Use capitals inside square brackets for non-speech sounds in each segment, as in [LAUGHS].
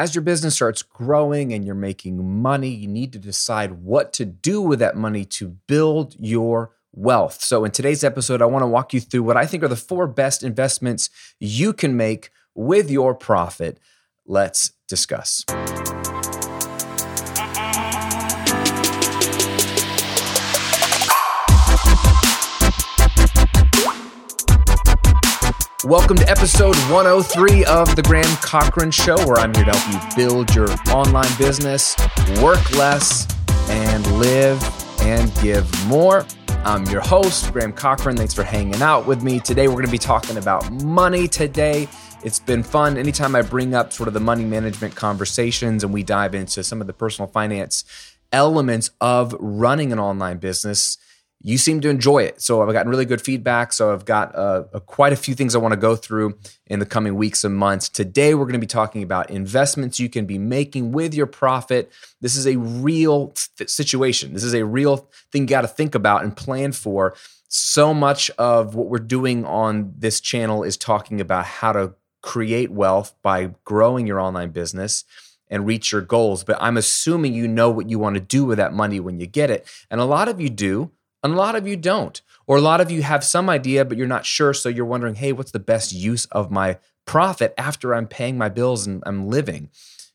As your business starts growing and you're making money, you need to decide what to do with that money to build your wealth. So, in today's episode, I want to walk you through what I think are the four best investments you can make with your profit. Let's discuss. Welcome to episode 103 of The Graham Cochran Show, where I'm here to help you build your online business, work less, and live and give more. I'm your host, Graham Cochran. Thanks for hanging out with me. Today, we're going to be talking about money today. It's been fun. Anytime I bring up sort of the money management conversations and we dive into some of the personal finance elements of running an online business, you seem to enjoy it. So I've gotten really good feedback. So I've got uh, quite a few things I want to go through in the coming weeks and months. Today, we're going to be talking about investments you can be making with your profit. This is a real th- situation. This is a real thing you got to think about and plan for. So much of what we're doing on this channel is talking about how to create wealth by growing your online business and reach your goals. But I'm assuming you know what you want to do with that money when you get it. And a lot of you do and a lot of you don't. Or a lot of you have some idea, but you're not sure. So you're wondering, hey, what's the best use of my profit after I'm paying my bills and I'm living?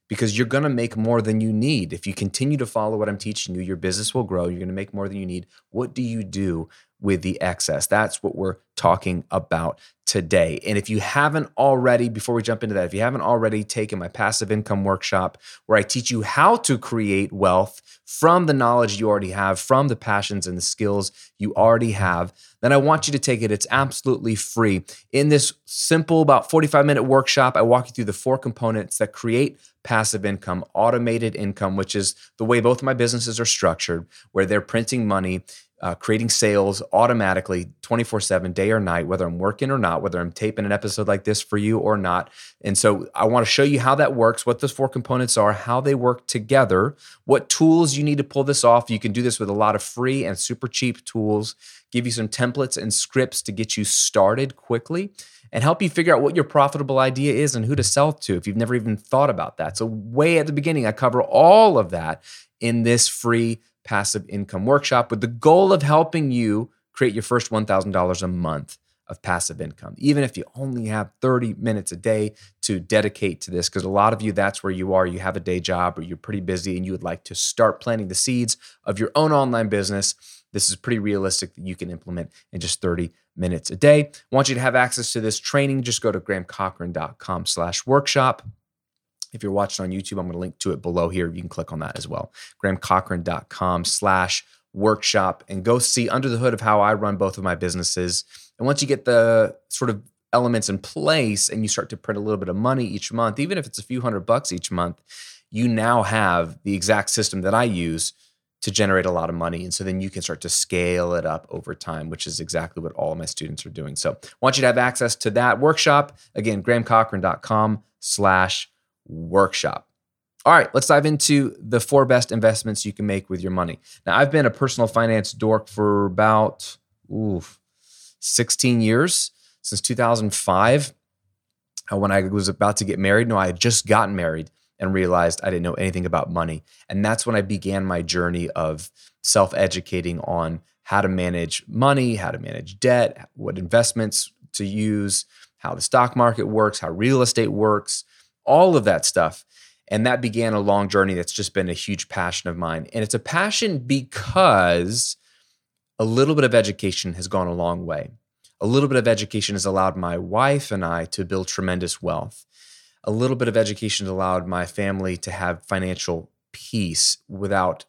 Because you're going to make more than you need. If you continue to follow what I'm teaching you, your business will grow. You're going to make more than you need. What do you do with the excess? That's what we're talking about today. And if you haven't already, before we jump into that, if you haven't already taken my passive income workshop where I teach you how to create wealth from the knowledge you already have, from the passions and the skills you already have, then I want you to take it. It's absolutely free. In this simple, about 45 minute workshop, I walk you through the four components that create passive income, automated income, which is the way both my businesses are structured, where they're printing money uh, creating sales automatically 24 7, day or night, whether I'm working or not, whether I'm taping an episode like this for you or not. And so I want to show you how that works, what those four components are, how they work together, what tools you need to pull this off. You can do this with a lot of free and super cheap tools, give you some templates and scripts to get you started quickly and help you figure out what your profitable idea is and who to sell to if you've never even thought about that. So, way at the beginning, I cover all of that in this free passive income workshop with the goal of helping you create your first $1,000 a month of passive income, even if you only have 30 minutes a day to dedicate to this. Because a lot of you, that's where you are. You have a day job or you're pretty busy and you would like to start planting the seeds of your own online business. This is pretty realistic that you can implement in just 30 minutes a day. I want you to have access to this training. Just go to grahamcochran.com slash workshop. If you're watching on YouTube, I'm going to link to it below here. You can click on that as well. GrahamCochran.com slash workshop and go see under the hood of how I run both of my businesses. And once you get the sort of elements in place and you start to print a little bit of money each month, even if it's a few hundred bucks each month, you now have the exact system that I use to generate a lot of money. And so then you can start to scale it up over time, which is exactly what all of my students are doing. So I want you to have access to that workshop. Again, grahamcochran.com slash workshop. All right, let's dive into the four best investments you can make with your money. Now, I've been a personal finance dork for about oof, 16 years, since 2005. Uh, when I was about to get married, no, I had just gotten married and realized I didn't know anything about money. And that's when I began my journey of self educating on how to manage money, how to manage debt, what investments to use, how the stock market works, how real estate works all of that stuff. And that began a long journey that's just been a huge passion of mine. And it's a passion because a little bit of education has gone a long way. A little bit of education has allowed my wife and I to build tremendous wealth. A little bit of education has allowed my family to have financial peace without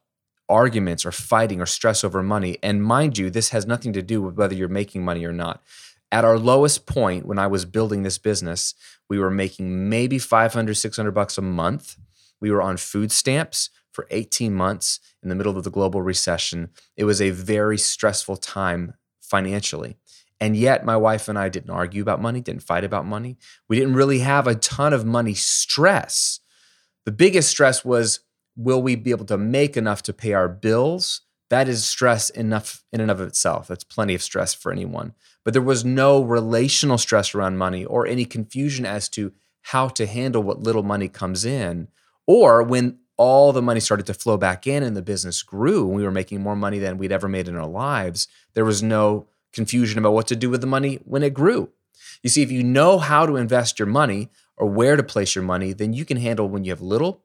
arguments or fighting or stress over money. And mind you, this has nothing to do with whether you're making money or not. At our lowest point, when I was building this business, we were making maybe 500, 600 bucks a month. We were on food stamps for 18 months in the middle of the global recession. It was a very stressful time financially. And yet, my wife and I didn't argue about money, didn't fight about money. We didn't really have a ton of money stress. The biggest stress was will we be able to make enough to pay our bills? That is stress enough in and of itself. That's plenty of stress for anyone but there was no relational stress around money or any confusion as to how to handle what little money comes in, or when all the money started to flow back in and the business grew and we were making more money than we'd ever made in our lives, there was no confusion about what to do with the money when it grew. You see, if you know how to invest your money or where to place your money, then you can handle when you have little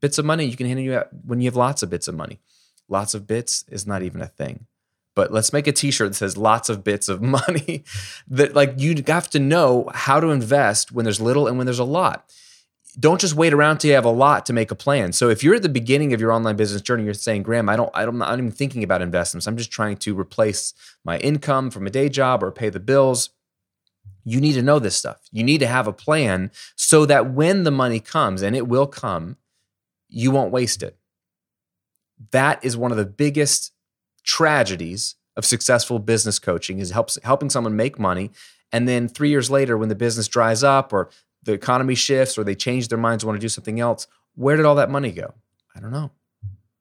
bits of money, you can handle when you have lots of bits of money. Lots of bits is not even a thing. But let's make a t-shirt that says lots of bits of [LAUGHS] money that like you have to know how to invest when there's little and when there's a lot don't just wait around till you have a lot to make a plan. So if you're at the beginning of your online business journey, you're saying, Graham, I don't, I don't, I'm not even thinking about investments. I'm just trying to replace my income from a day job or pay the bills. You need to know this stuff. You need to have a plan so that when the money comes, and it will come, you won't waste it. That is one of the biggest tragedies of successful business coaching is helps helping someone make money and then 3 years later when the business dries up or the economy shifts or they change their minds, want to do something else, where did all that money go? I don't know.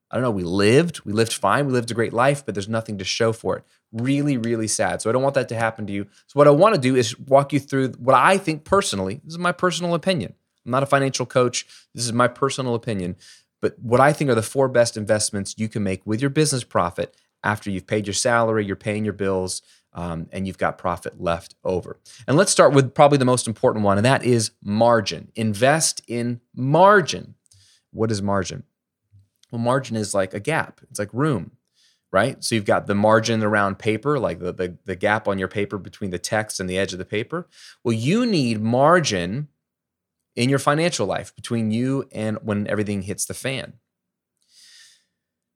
I don't know. We lived, we lived fine, we lived a great life, but there's nothing to show for it. Really, really sad. So I don't want that to happen to you. So what I want to do is walk you through what I think personally, this is my personal opinion. I'm not a financial coach. This is my personal opinion. But what I think are the four best investments you can make with your business profit after you've paid your salary, you're paying your bills, um, and you've got profit left over. And let's start with probably the most important one, and that is margin. Invest in margin. What is margin? Well, margin is like a gap, it's like room, right? So you've got the margin around paper, like the, the, the gap on your paper between the text and the edge of the paper. Well, you need margin in your financial life between you and when everything hits the fan.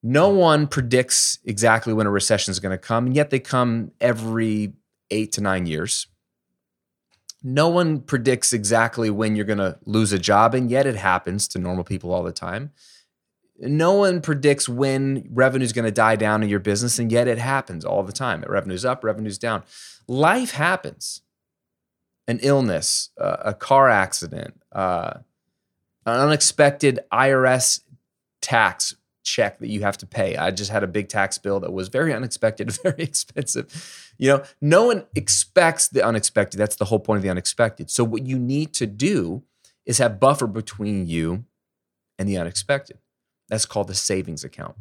No one predicts exactly when a recession is going to come, and yet they come every eight to nine years. No one predicts exactly when you're going to lose a job, and yet it happens to normal people all the time. No one predicts when revenue is going to die down in your business, and yet it happens all the time. Revenue's up, revenue's down. Life happens. An illness, a car accident, uh, an unexpected IRS tax check that you have to pay. I just had a big tax bill that was very unexpected, [LAUGHS] very expensive. You know, no one expects the unexpected. That's the whole point of the unexpected. So what you need to do is have buffer between you and the unexpected. That's called the savings account.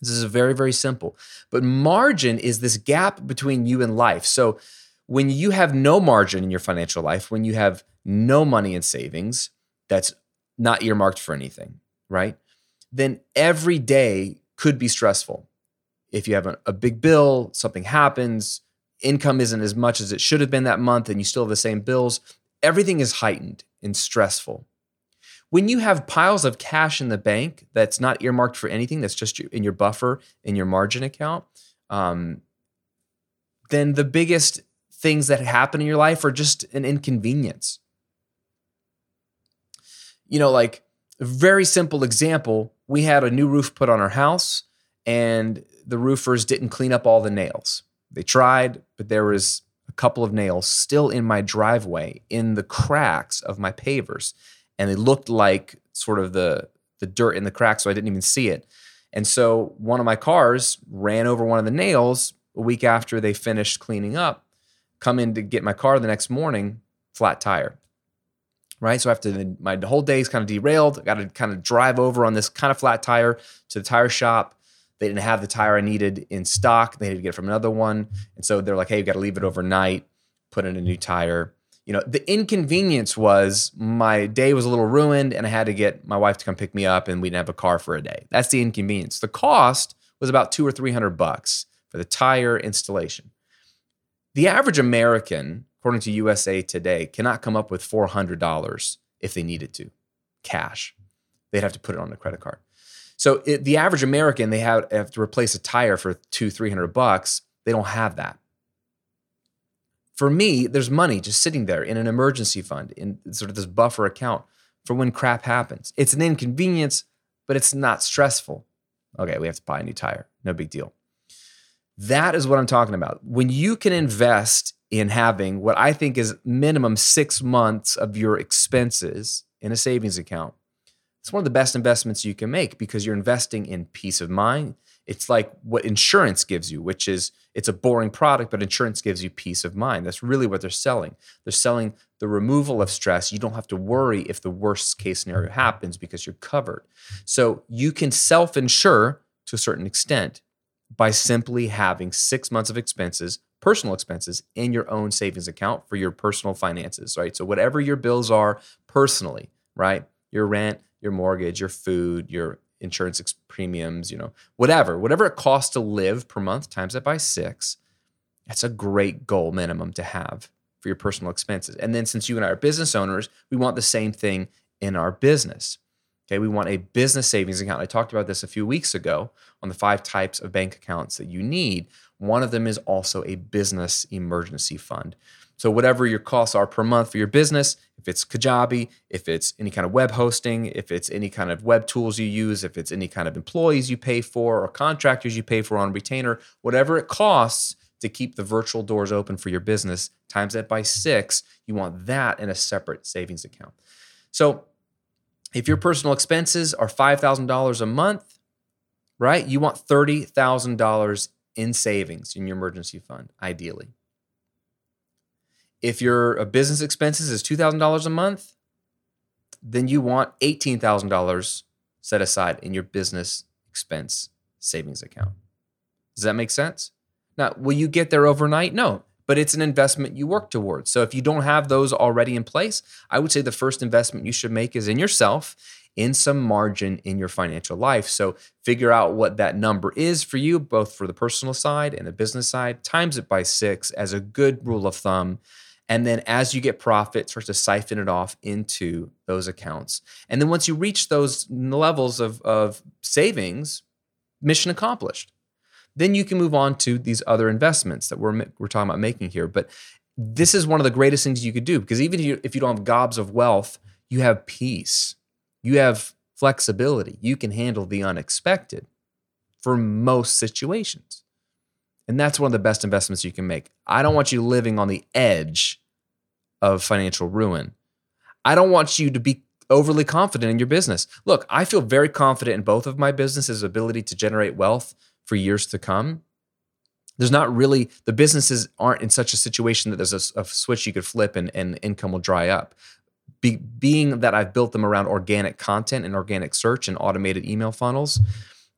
This is very, very simple. But margin is this gap between you and life. So when you have no margin in your financial life, when you have no money in savings, that's not earmarked for anything, right? then every day could be stressful. If you have a, a, big bill, something happens, income isn't as much as it should have been that month, and you still have the same bills, everything is heightened and stressful. When you have piles of cash in the bank that's not earmarked for anything, that's just in your buffer, in your margin account, um, then the biggest things that happen in your life are just an inconvenience. You know, like a very simple example we had a new roof put on our house, and the roofers didn't clean up all the nails. They tried, but there was a couple of nails still in my driveway in the cracks of my pavers, and they looked like sort of the the dirt in the cracks, so I didn't even see it. And so one of my cars ran over one of the nails a week after they finished cleaning up. Come in to get my car the next morning, flat tire right? So after my whole day is kind of derailed, I got to kind of drive over on this kind of flat tire to the tire shop. They didn't have the tire I needed in stock. They had to get it from another one. And so they're like, hey, you got to leave it overnight, put in a new tire. You know, the inconvenience was my day was a little ruined and I had to get my wife to come pick me up and we didn't have a car for a day. That's the inconvenience. The cost was about two or 300 bucks for the tire installation. The average American according to USA Today, cannot come up with $400 if they needed to, cash. They'd have to put it on a credit card. So it, the average American, they have, have to replace a tire for two, three hundred bucks. They don't have that. For me, there's money just sitting there in an emergency fund, in sort of this buffer account for when crap happens. It's an inconvenience, but it's not stressful. Okay, we have to buy a new tire. No big deal. That is what I'm talking about. When you can invest in having what I think is minimum six months of your expenses in a savings account It's one of the best investments you can make because you're investing in peace of mind. It's like what insurance gives you, which is it's a boring product, but insurance gives you peace of mind. That's really what they're selling. They're selling the removal of stress. You don't have to worry if the worst case scenario happens because you're covered. So you can self insure to a certain extent by simply having six months of expenses, personal expenses, in your own savings account for your personal finances, right? So whatever your bills are personally, right? Your rent, your mortgage, your food, your insurance premiums, you know, whatever, whatever it costs to live per month, times that by six. That's a great goal minimum to have for your personal expenses. And then since you and I are business owners, we want the same thing in our business. Okay, we want a business savings account. I talked about this a few weeks ago on the five types of bank accounts that you need. One of them is also a business emergency fund. So, whatever your costs are per month for your business, if it's Kajabi, if it's any kind of web hosting, if it's any kind of web tools you use, if it's any kind of employees you pay for or contractors you pay for on retainer, whatever it costs to keep the virtual doors open for your business, times that by six, you want that in a separate savings account. So, if your personal expenses are $5,000 a month, right, you want $30,000 in savings in your emergency fund, ideally. If your uh, business expenses is $2,000 a month, then you want $18,000 set aside in your business expense savings account. Does that make sense? Now, will you get there overnight? No, but it's an investment you work towards. So if you don't have those already in place, I would say the first investment you should make is in yourself in some margin in your financial life. So figure out what that number is for you, both for the personal side and the business side, times it by six as a good rule of thumb. And then as you get profit, start to siphon it off into those accounts. And then once you reach those levels of, of savings, mission accomplished. Then you can move on to these other investments that we're, we're talking about making here. But this is one of the greatest things you could do because even if you, if you don't have gobs of wealth, you have peace, you have flexibility, you can handle the unexpected for most situations. And that's one of the best investments you can make. I don't want you living on the edge of financial ruin. I don't want you to be overly confident in your business. Look, I feel very confident in both of my businesses' ability to generate wealth for years to come. There's not really, the businesses aren't in such a situation that there's a, a switch you could flip and, and income will dry up. Be, being that I've built them around organic content and organic search and automated email funnels,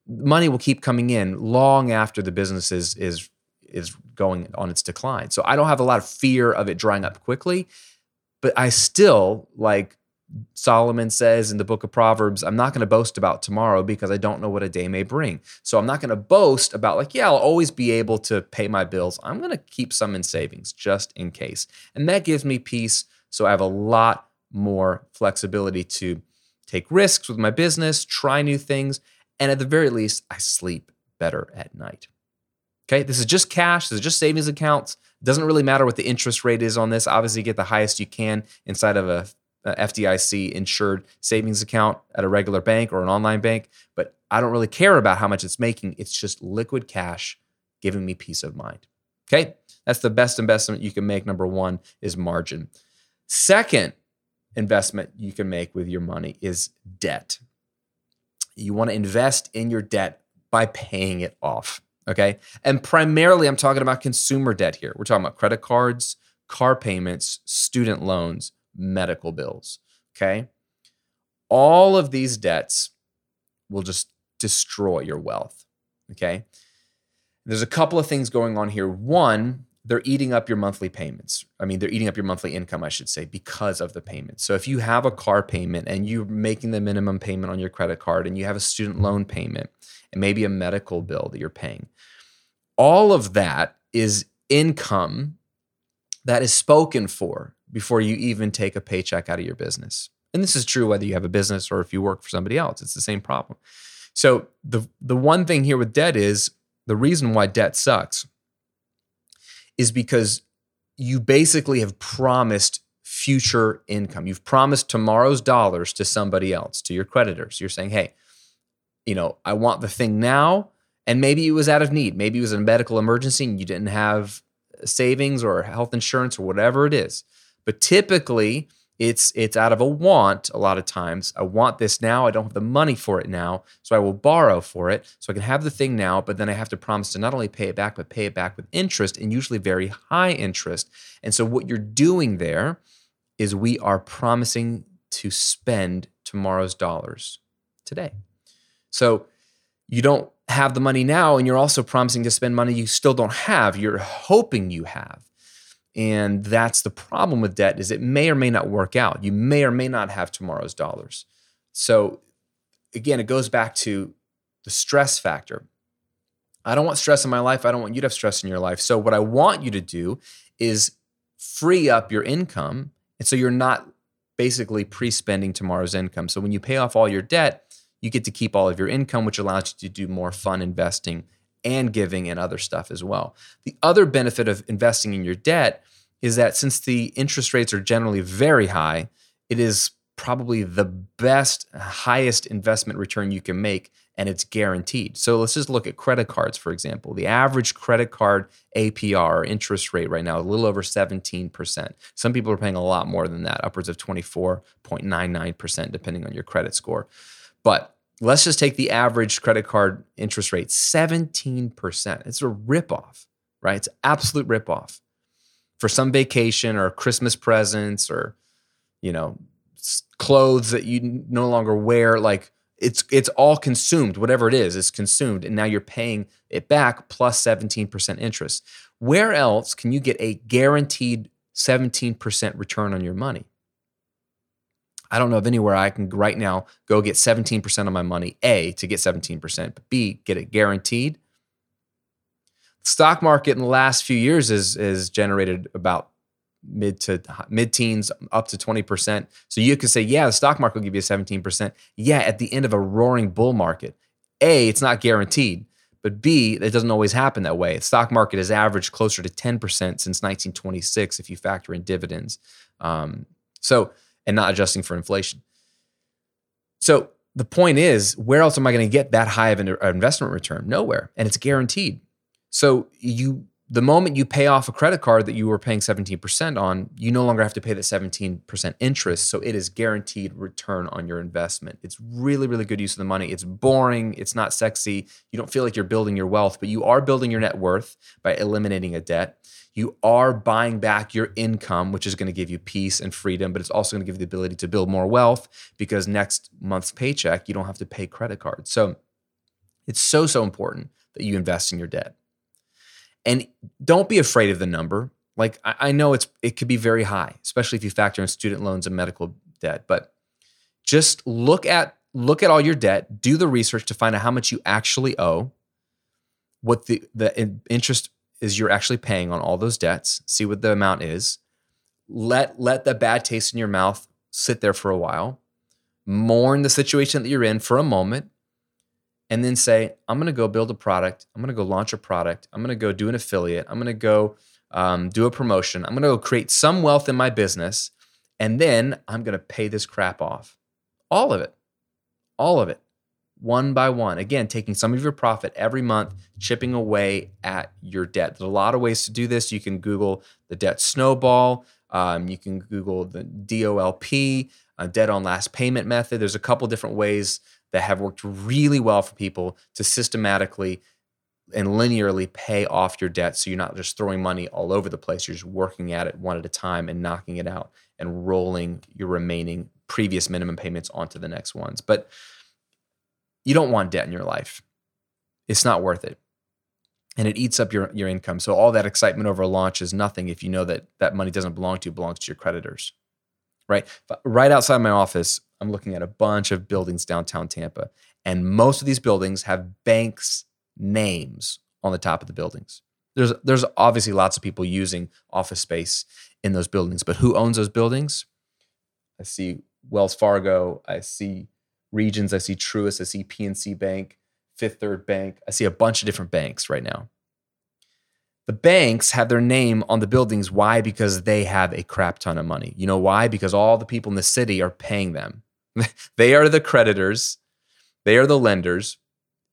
money will keep coming in long after the business is is is going on its decline. So I don't have a lot of fear of it drying up quickly, but I still like Solomon says in the book of Proverbs, I'm not going to boast about tomorrow because I don't know what a day may bring. So I'm not going to boast about, like, yeah, I'll always be able to pay my bills. I'm going to keep some in savings just in case. And that gives me peace. So I have a lot more flexibility to take risks with my business, try new things, and at the very least, I sleep better at night. Okay, this is just cash, this is just savings accounts. Doesn't really matter what the interest rate is on this. Obviously, get the highest you can inside of a, a FDIC insured savings account at a regular bank or an online bank. But I don't really care about how much it's making. It's just liquid cash giving me peace of mind. Okay, that's the best investment you can make. Number one is margin. Second investment you can make with your money is debt. You want to invest in your debt by paying it off. Okay. And primarily, I'm talking about consumer debt here. We're talking about credit cards, car payments, student loans, medical bills. Okay. All of these debts will just destroy your wealth. Okay. There's a couple of things going on here. One, they're eating up your monthly payments. I mean, they're eating up your monthly income, I should say, because of the payments. So if you have a car payment and you're making the minimum payment on your credit card and you have a student mm-hmm. loan payment and maybe a medical bill that you're paying, all of that is income that is spoken for before you even take a paycheck out of your business. And this is true whether you have a business or if you work for somebody else, it's the same problem. So the the one thing here with debt is the reason why debt sucks is because you basically have promised future income. You've promised tomorrow's dollars to somebody else, to your creditors. You're saying, hey, you know, I want the thing now. And maybe it was out of need. Maybe it was a medical emergency and you didn't have savings or health insurance or whatever it is. But typically, It's it's out of a want a lot of times. I want this now. I don't have the money for it now, so I will borrow for it so I can have the thing now, but then I have to promise to not only pay it back but pay it back with interest and usually very high interest. And so what you're doing there is we are promising to spend tomorrow's dollars today. So you don't have the money now and you're also promising to spend money you still don't have. You're hoping you have. And that's the problem with debt is it may or may not work out. You may or may not have tomorrow's dollars. So again, it goes back to the stress factor. I don't want stress in my life. I don't want you to have stress in your life. So what I want you to do is free up your income. And so you're not basically pre-spending tomorrow's income. So when you pay off all your debt, you get to keep all of your income, which allows you to do more fun investing and giving and other stuff as well. The other benefit of investing in your debt is that since the interest rates are generally very high, it is probably the best, highest investment return you can make, and it's guaranteed. So let's just look at credit cards, for example. The average credit card APR interest rate right now is a little over 17%. Some people are paying a lot more than that, upwards of 24.99%, depending on your credit score. But let's just take the average credit card interest rate 17%. It's a ripoff, right? It's absolute ripoff for some vacation or Christmas presents or, you know, clothes that you no longer wear. Like it's it's all consumed, whatever it is, it's consumed. And now you're paying it back plus 17% interest. Where else can you get a guaranteed 17% return on your money? I don't know of anywhere I can right now go get 17% of my money, A, to get 17%, but B, get it guaranteed. The stock market in the last few years has, has generated about mid to mid teens up to 20%. So you could say, yeah, the stock market will give you 17%. Yeah, at the end of a roaring bull market. A, it's not guaranteed. But B, it doesn't always happen that way. The stock market has averaged closer to 10% since 1926 if you factor in dividends. Um, so and not adjusting for inflation. So the point is, where else am I going to get that high of an uh, investment return? Nowhere, and it's guaranteed. So you the moment you pay off a credit card that you were paying 17% on, you no longer have to pay that 17% interest. So it is guaranteed return on your investment. It's really, really good use of the money. It's boring. It's not sexy. You don't feel like you're building your wealth, but you are building your net worth by eliminating a debt. You are buying back your income, which is going to give you peace and freedom, but it's also going to give you the ability to build more wealth because next month's paycheck, you don't have to pay credit cards. So it's so, so important that you invest in your debt. And don't be afraid of the number. Like I, know it's it could be very high, especially if you factor in student loans and medical debt. But just look at look at all your debt, do the research to find out how much you actually owe, what the the interest is you're actually paying on all those debts, see what the amount is. Let let the bad taste in your mouth sit there for a while. Mourn the situation that you're in for a moment and then say, I'm going to go build a product. I'm going to go launch a product. I'm going to go do an affiliate. I'm going to go um, do a promotion. I'm going to go create some wealth in my business. And then I'm going to pay this crap off. All of it. All of it. One by one. Again, taking some of your profit every month, chipping away at your debt. There's a lot of ways to do this. You can Google the debt snowball. Um, you can Google the DOLP, uh, debt on last payment method. There's a couple different ways that have worked really well for people to systematically and linearly pay off your debt so you're not just throwing money all over the place you're just working at it one at a time and knocking it out and rolling your remaining previous minimum payments onto the next ones but you don't want debt in your life it's not worth it and it eats up your, your income so all that excitement over a launch is nothing if you know that that money doesn't belong to you belongs to your creditors right right outside my office I'm looking at a bunch of buildings downtown Tampa, and most of these buildings have banks' names on the top of the buildings. There's there's obviously lots of people using office space in those buildings, but who owns those buildings? I see Wells Fargo, I see Regions, I see Truist, I see PNC Bank, Fifth Third Bank. I see a bunch of different banks right now. The banks have their name on the buildings. Why? Because they have a crap ton of money. You know why? Because all the people in the city are paying them. [LAUGHS] they are the creditors, they are the lenders,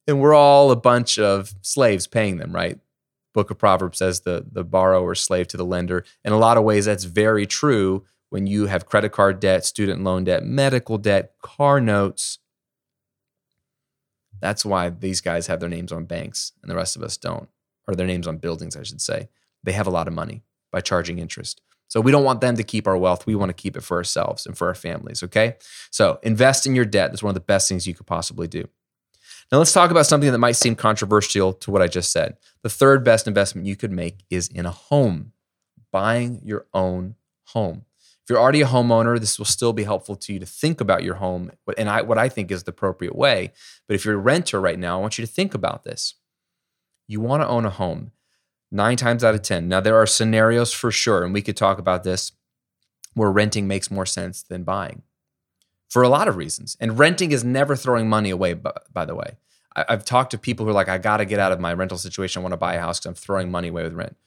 and we're all a bunch of slaves paying them, right? Book of Proverbs says the, the borrower slave to the lender. In a lot of ways, that's very true when you have credit card debt, student loan debt, medical debt, car notes. That's why these guys have their names on banks and the rest of us don't, or their names on buildings, I should say. They have a lot of money by charging interest. So we don't want them to keep our wealth. We want to keep it for ourselves and for our families. Okay. So invest in your debt. That's one of the best things you could possibly do. Now let's talk about something that might seem controversial to what I just said. The third best investment you could make is in a home, buying your own home. If you're already a homeowner, this will still be helpful to you to think about your home and I, what I think is the appropriate way. But if you're a renter right now, I want you to think about this. You want to own a home nine times out of 10. Now, there are scenarios for sure, and we could talk about this where renting makes more sense than buying for a lot of reasons. And renting is never throwing money away, by, by the way. I, have talked to people who are like, I got to get out of my rental situation. I want to buy a house because I'm throwing money away with rent.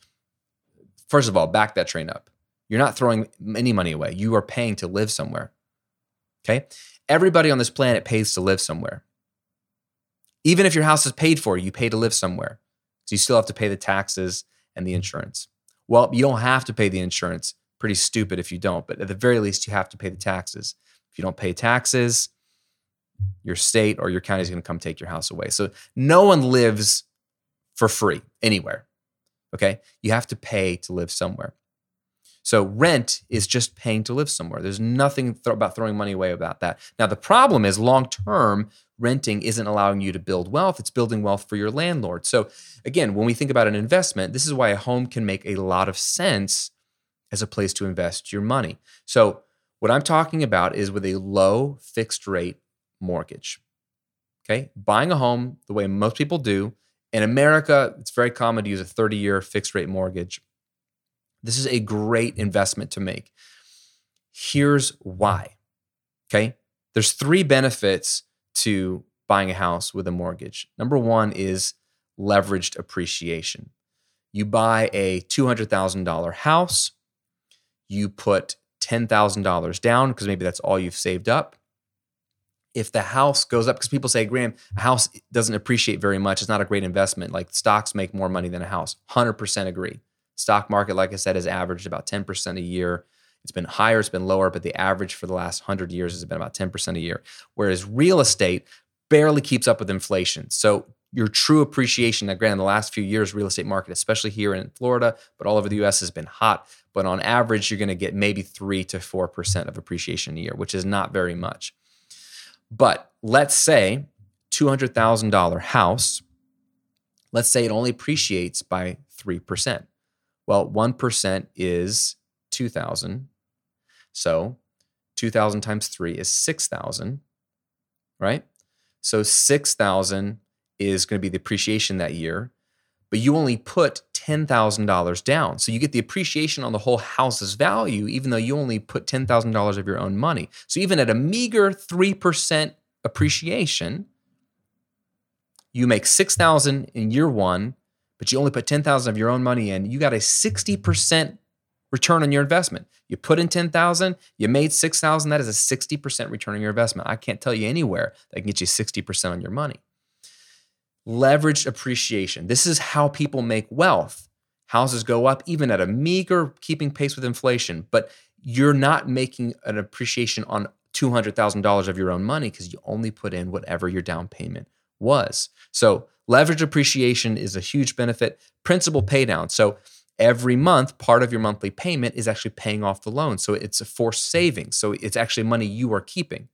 First of all, back that train up. You're not throwing any money away. You are paying to live somewhere. Okay? Everybody on this planet pays to live somewhere. Even if your house is paid for, you pay to live somewhere. So you still have to pay the taxes and the insurance. Well, you don't have to pay the insurance. Pretty stupid if you don't, but at the very least, you have to pay the taxes. If you don't pay taxes, your state or your county is going to come take your house away. So no one lives for free anywhere. Okay? You have to pay to live somewhere. So rent is just paying to live somewhere. There's nothing th- about throwing money away about that. Now the problem is long term renting isn't allowing you to build wealth, it's building wealth for your landlord. So again, when we think about an investment, this is why a home can make a lot of sense as a place to invest your money. So what I'm talking about is with a low fixed rate mortgage. Okay? Buying a home the way most people do. In America, it's very common to use a 30 year fixed rate mortgage this is a great investment to make. Here's why. Okay. There's three benefits to buying a house with a mortgage. Number one is leveraged appreciation. You buy a $200,000 house, you put $10,000 down because maybe that's all you've saved up. If the house goes up, because people say, Graham, a house doesn't appreciate very much. It's not a great investment. Like stocks make more money than a house. 100% agree. Stock market, like I said, has averaged about 10% a year. It's been higher, it's been lower, but the average for the last 100 years has been about 10% a year. Whereas real estate barely keeps up with inflation. So your true appreciation, now granted, the last few years, real estate market, especially here in Florida, but all over the US has been hot. But on average, you're going to get maybe three to 4% of appreciation a year, which is not very much. But let's say $200,000 house, let's say it only appreciates by 3%. Well, 1% is 2,000. So 2,000 times 3 is 6,000, right? So 6,000 is going to be the appreciation that year, but you only put $10,000 down. So you get the appreciation on the whole house's value, even though you only put $10,000 of your own money. So even at a meager 3% appreciation, you make 6,000 in year one but you only put 10,000 of your own money in, you got a 60% return on your investment. You put in 10,000, you made 6,000, that is a 60% return on your investment. I can't tell you anywhere that can get you 60% on your money. Leveraged appreciation. This is how people make wealth. Houses go up even at a meager keeping pace with inflation, but you're not making an appreciation on $200,000 of your own money because you only put in whatever your down payment was. So Leverage appreciation is a huge benefit. Principal paydown. So every month, part of your monthly payment is actually paying off the loan. So it's a forced savings. So it's actually money you are keeping.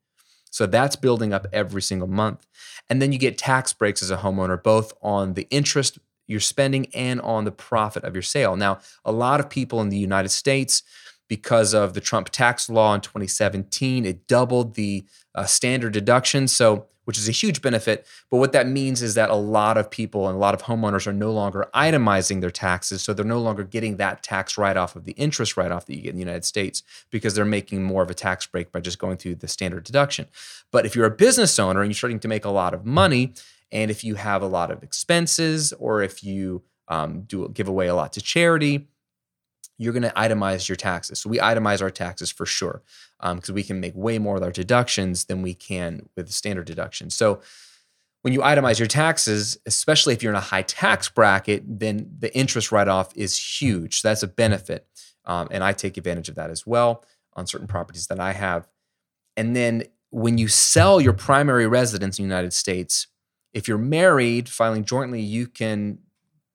So that's building up every single month. And then you get tax breaks as a homeowner, both on the interest you're spending and on the profit of your sale. Now, a lot of people in the United States, because of the Trump tax law in 2017, it doubled the uh, standard deduction. So which is a huge benefit. But what that means is that a lot of people and a lot of homeowners are no longer itemizing their taxes. So they're no longer getting that tax write off of the interest write off that you get in the United States because they're making more of a tax break by just going through the standard deduction. But if you're a business owner and you're starting to make a lot of money, and if you have a lot of expenses, or if you um, do give away a lot to charity, you're going to itemize your taxes. So we itemize our taxes for sure because um, we can make way more with our deductions than we can with standard deductions. So when you itemize your taxes, especially if you're in a high tax bracket, then the interest write off is huge. So that's a benefit. Um, and I take advantage of that as well. on certain properties that I have. And then when you sell your primary residence in the United States, if you're married, filing jointly, you can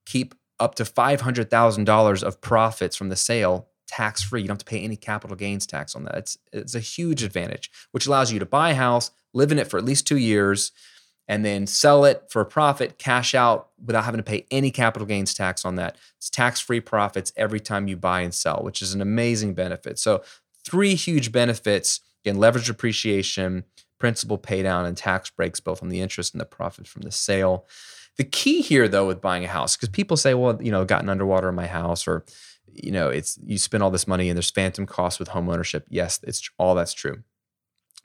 keep up to $500,000 of profits from the sale tax free. You don't have to pay any capital gains tax on that. It's, it's a huge advantage, which allows you to buy a house, live in it for at least two years, and then sell it for a profit, cash out without having to pay any capital gains tax on that. It's tax free profits every time you buy and sell, which is an amazing benefit. So, three huge benefits again, leverage appreciation, principal paydown, and tax breaks both on the interest and the profit from the sale. The key here, though, with buying a house, because people say, well, you know, gotten underwater in my house, or you know, it's you spend all this money and there's phantom costs with home ownership. Yes, it's all that's true.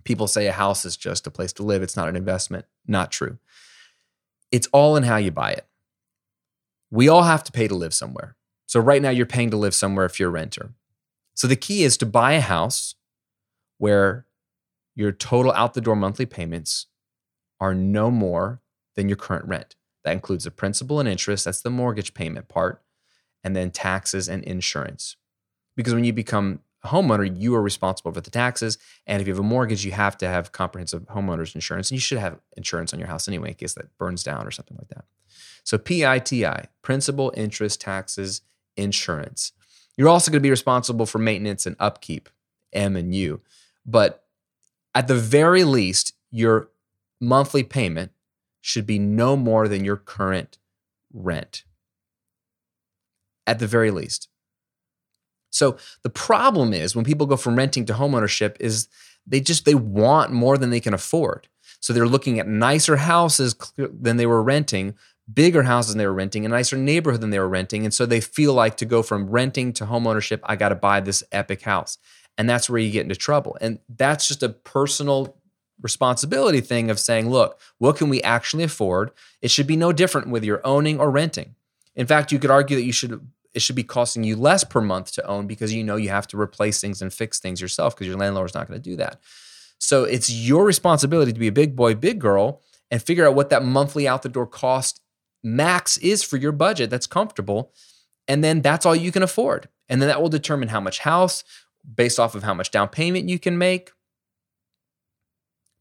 People say a house is just a place to live, it's not an investment. Not true. It's all in how you buy it. We all have to pay to live somewhere. So right now you're paying to live somewhere if you're a renter. So the key is to buy a house where your total out the door monthly payments are no more than your current rent. That includes the principal and interest, that's the mortgage payment part, and then taxes and insurance. Because when you become a homeowner, you are responsible for the taxes. And if you have a mortgage, you have to have comprehensive homeowners insurance. And you should have insurance on your house anyway, in case that burns down or something like that. So PITI, principal, interest, taxes, insurance. You're also going to be responsible for maintenance and upkeep, M and U. But at the very least, your monthly payment should be no more than your current rent at the very least. So the problem is when people go from renting to homeownership is they just they want more than they can afford. So they're looking at nicer houses than they were renting, bigger houses than they were renting, a nicer neighborhood than they were renting, and so they feel like to go from renting to homeownership, I got to buy this epic house. And that's where you get into trouble. And that's just a personal responsibility thing of saying, look, what can we actually afford? It should be no different whether you're owning or renting. In fact, you could argue that you should it should be costing you less per month to own because you know you have to replace things and fix things yourself because your landlord's not going to do that. So it's your responsibility to be a big boy, big girl and figure out what that monthly out the door cost max is for your budget that's comfortable. And then that's all you can afford. And then that will determine how much house based off of how much down payment you can make,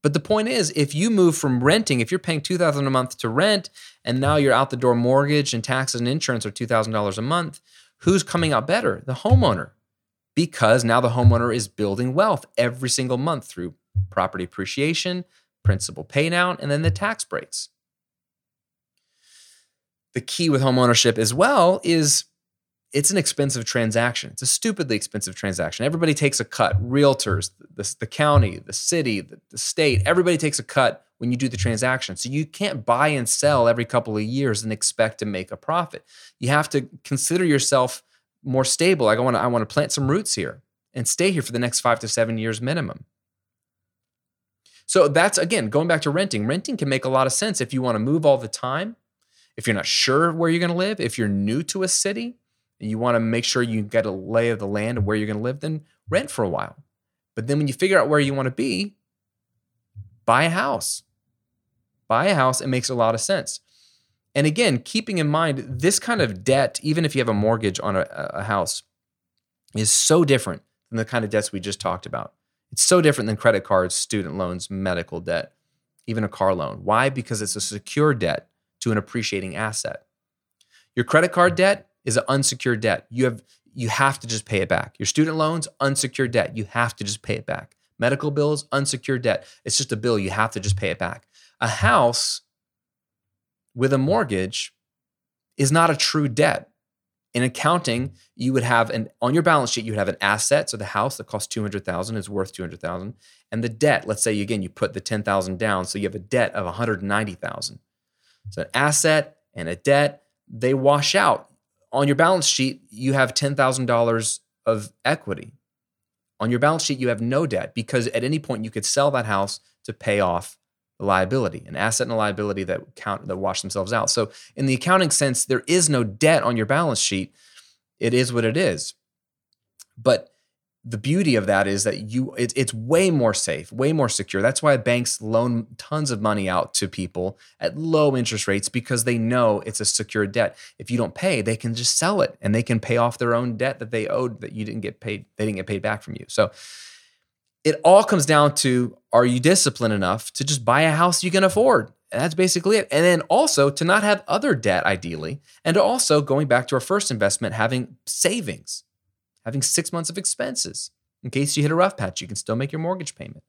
but the point is, if you move from renting, if you're paying two thousand a month to rent, and now your out the door mortgage and taxes and insurance are two thousand dollars a month, who's coming out better? The homeowner, because now the homeowner is building wealth every single month through property appreciation, principal paydown, and then the tax breaks. The key with homeownership as well is it's an expensive transaction. It's a stupidly expensive transaction. Everybody takes a cut. Realtors, the, the county, the city, the, the state, everybody takes a cut when you do the transaction. So you can't buy and sell every couple of years and expect to make a profit. You have to consider yourself more stable. Like I want to I want to plant some roots here and stay here for the next 5 to 7 years minimum. So that's again going back to renting. Renting can make a lot of sense if you want to move all the time, if you're not sure where you're going to live, if you're new to a city, you want to make sure you get a lay of the land of where you're going to live, then rent for a while. But then when you figure out where you want to be, buy a house. Buy a house. It makes a lot of sense. And again, keeping in mind this kind of debt, even if you have a mortgage on a, a house, is so different than the kind of debts we just talked about. It's so different than credit cards, student loans, medical debt, even a car loan. Why? Because it's a secure debt to an appreciating asset. Your credit card debt, is an unsecured debt. You have you have to just pay it back. Your student loans, unsecured debt. You have to just pay it back. Medical bills, unsecured debt. It's just a bill. You have to just pay it back. A house with a mortgage is not a true debt. In accounting, you would have an on your balance sheet, you would have an asset. So the house that costs 200,000 is worth 200,000. And the debt, let's say again, you put the 10,000 down. So you have a debt of 190,000. So an asset and a debt, they wash out on your balance sheet, you have $10,000 of equity. On your balance sheet, you have no debt because at any point you could sell that house to pay off the liability, an asset and a liability that count that wash themselves out. So in the accounting sense, there is no debt on your balance sheet. It is what it is. But the beauty of that is that you it, it's way more safe way more secure that's why banks loan tons of money out to people at low interest rates because they know it's a secure debt if you don't pay they can just sell it and they can pay off their own debt that they owed that you didn't get paid they didn't get paid back from you so it all comes down to are you disciplined enough to just buy a house you can afford that's basically it. And then also to not have other debt, ideally. And also, going back to our first investment, having savings having six months of expenses. In case you hit a rough patch, you can still make your mortgage payment.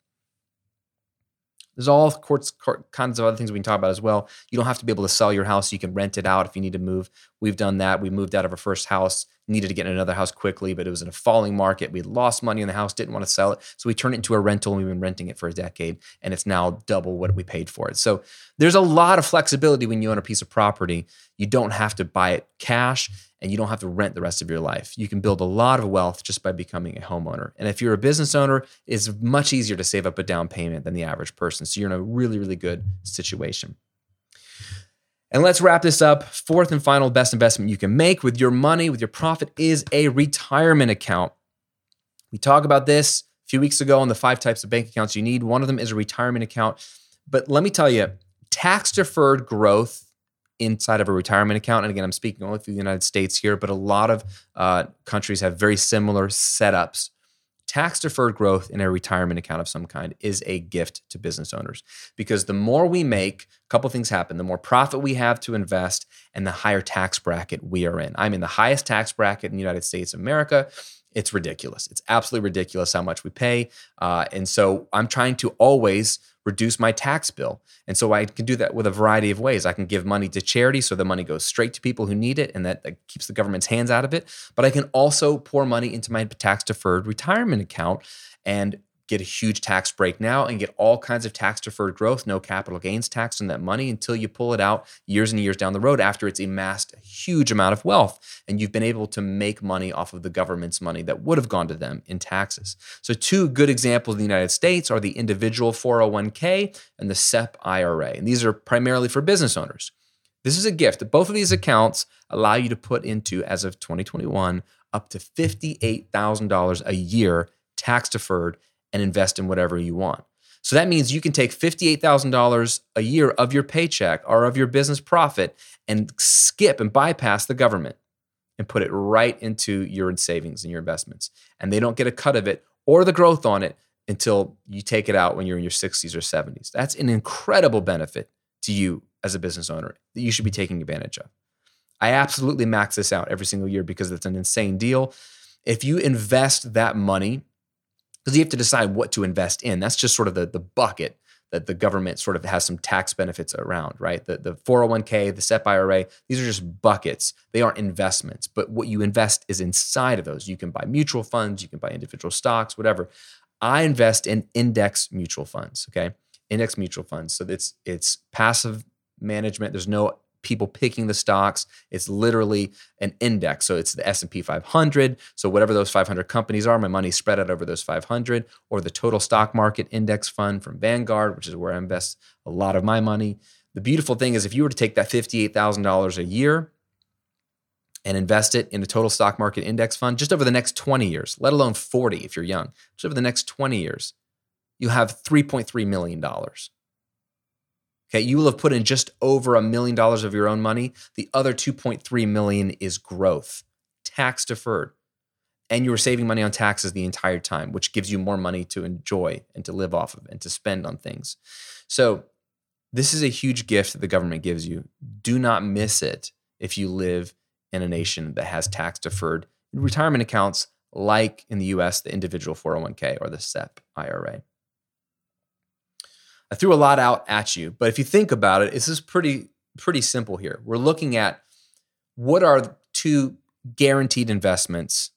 There's all sorts, kinds of other things we can talk about as well. You don't have to be able to sell your house. You can rent it out if you need to move. We've done that. We moved out of our first house, needed to get another house quickly, but it was in a falling market. We lost money in the house, didn't want to sell it. So we turned it into a rental and we've been renting it for a decade and it's now double what we paid for it. So there's a lot of flexibility when you own a piece of property. You don't have to buy it cash and you don't have to rent the rest of your life. You can build a lot of wealth just by becoming a homeowner. And if you're a business owner, it's much easier to save up a down payment than the average person. So you're in a really, really good situation. And let's wrap this up. Fourth and final best investment you can make with your money, with your profit, is a retirement account. We talked about this a few weeks ago on the five types of bank accounts you need. One of them is a retirement account. But let me tell you, tax deferred growth inside of a retirement account. And again, I'm speaking only for the United States here, but a lot of uh, countries have very similar setups. Tax deferred growth in a retirement account of some kind is a gift to business owners because the more we make, a couple things happen. The more profit we have to invest, and the higher tax bracket we are in. I'm in the highest tax bracket in the United States of America it's ridiculous. It's absolutely ridiculous how much we pay. Uh, and so I'm trying to always reduce my tax bill. And so I can do that with a variety of ways. I can give money to charity so the money goes straight to people who need it and that, that keeps the government's hands out of it. But I can also pour money into my tax deferred retirement account and get a huge tax break now and get all kinds of tax deferred growth, no capital gains tax on that money until you pull it out years and years down the road after it's amassed a huge amount of wealth and you've been able to make money off of the government's money that would have gone to them in taxes. So, two good examples in the United States are the individual 401k and the SEP IRA. And these are primarily for business owners. This is a gift. that Both of these accounts allow you to put into, as of 2021, up to $58,000 a year tax deferred and invest in whatever you want. So that means you can take $58,000 a year of your paycheck or of your business profit and skip and bypass the government and put it right into your savings and your investments. And they don't get a cut of it or the growth on it until you take it out when you're in your 60s or 70s. That's an incredible benefit to you as a business owner that you should be taking advantage of. I absolutely max this out every single year because it's an insane deal. If you invest that money because you have to decide what to invest in. That's just sort of the, the bucket that the government sort of has some tax benefits around, right? The, the 401k, the SEP IRA, these are just buckets. They aren't investments, but what you invest is inside of those. You can buy mutual funds, you can buy individual stocks, whatever. I invest in index mutual funds, okay? Index mutual funds. So it's it's passive management. There's no people picking the stocks. It's literally an index. So it's the S&P 500. So whatever those 500 companies are, my money spread out over those 500 or the total stock market index fund from Vanguard, which is where I invest a lot of my money. The beautiful thing is if you were to take that $58,000 a year and invest it in a total stock market index fund just over the next 20 years, let alone 40 if you're young, just over the next 20 years, you have $3.3 million. Okay, you will have put in just over a million dollars of your own money. The other 2.3 million is growth, tax deferred. And you were saving money on taxes the entire time, which gives you more money to enjoy and to live off of and to spend on things. So, this is a huge gift that the government gives you. Do not miss it if you live in a nation that has tax deferred retirement accounts like in the US, the individual 401k or the SEP IRA. I threw a lot out at you, but if you think about it, this is pretty pretty simple here. We're looking at what are two guaranteed investments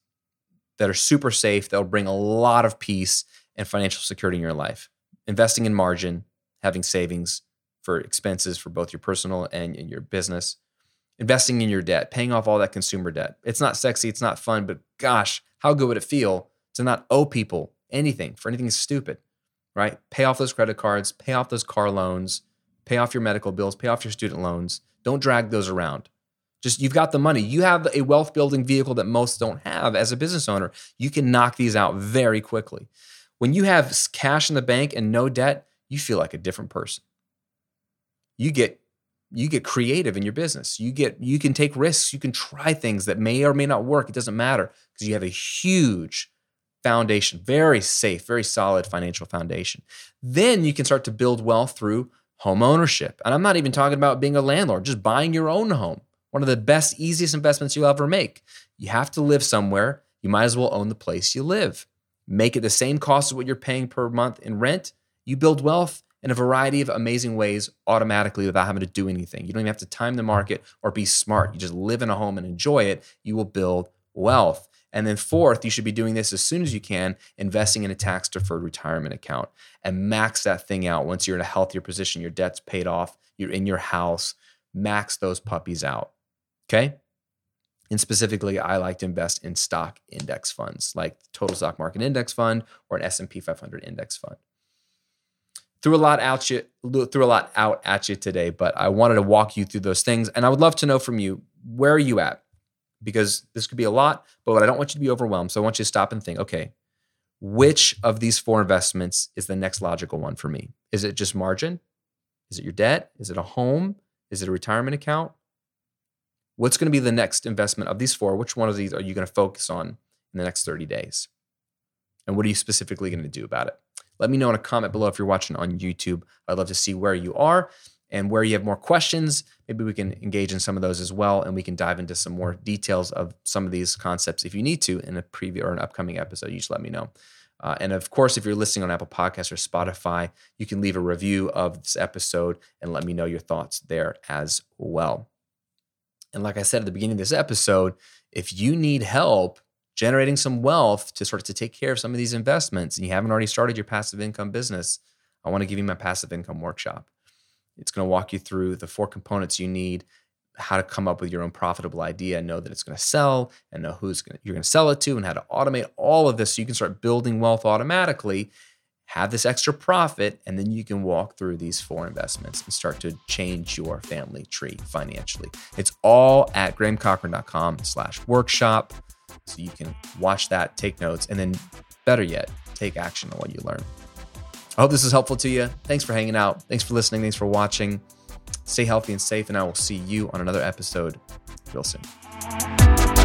that are super safe that'll bring a lot of peace and financial security in your life. Investing in margin, having savings for expenses for both your personal and, your business, investing in your debt, paying off all that consumer debt. It's not sexy, it's not fun, but gosh, how good would it feel to not owe people anything for anything stupid? Right? Pay off those credit cards, pay off those car loans, pay off your medical bills, pay off your student loans. Don't drag those around. Just you've got the money. You have a wealth building vehicle that most don't have as a business owner. You can knock these out very quickly. When you have cash in the bank and no debt, you feel like a different person. You get you get creative in your business. You get you can take risks, you can try things that may or may not work. It doesn't matter because you have a huge foundation, very safe, very solid financial foundation. Then you can start to build wealth through home ownership. And I'm not even talking about being a landlord, just buying your own home. One of the best, easiest investments you'll ever make. You have to live somewhere. You might as well own the place you live. Make it the same cost as what you're paying per month in rent. You build wealth in a variety of amazing ways automatically without having to do anything. You don't even have to time the market or be smart. You just live in a home and enjoy it. You will build wealth. And then, fourth, you should be doing this as soon as you can, investing in a tax deferred retirement account and max that thing out. Once you're in a healthier position, your debt's paid off, you're in your house, max those puppies out. Okay. And specifically, I like to invest in stock index funds like the Total Stock Market Index Fund or an S&P 500 index fund. Threw a lot out you threw a lot out at you today, but I wanted to walk you through those things, and I would love to know from you where are you at because this could be a lot, but I don't want you to be overwhelmed. So I want you to stop and think, okay, which of these four investments is the next logical one for me? Is it just margin? Is it your debt? Is it a home? Is it a retirement account? What's going to be the next investment of these four? Which one of these are you going to focus on in the next 30 days? And what are you specifically going to do about it? Let me know in a comment below if you're watching on YouTube. I'd love to see where you are and where you have more questions. Maybe we can engage in some of those as well, and we can dive into some more details of some of these concepts if you need to in a preview or an upcoming episode. You just let me know. Uh, and of course, if you're listening on Apple Podcasts or Spotify, you can leave a review of this episode and let me know your thoughts there as well. And like I said at the beginning of this episode, if you need help generating some wealth to sort of to take care of some of these investments and you haven't already started your passive income business, I want to give you my passive income workshop. It's going to walk you through the four components you need, how to come up with your own profitable idea, know that it's going to sell, and know who's going to, you're going to sell it to, and how to automate all of this so you can start building wealth automatically. Have this extra profit, and then you can walk through these four investments and start to change your family tree financially. It's all at grahamcochrane.com slash workshop. So you can watch that, take notes, and then better yet, take action on what you learn. I hope this is helpful to you. Thanks for hanging out. Thanks for listening. Thanks for watching. Stay healthy and safe, and I will see you on another episode real soon.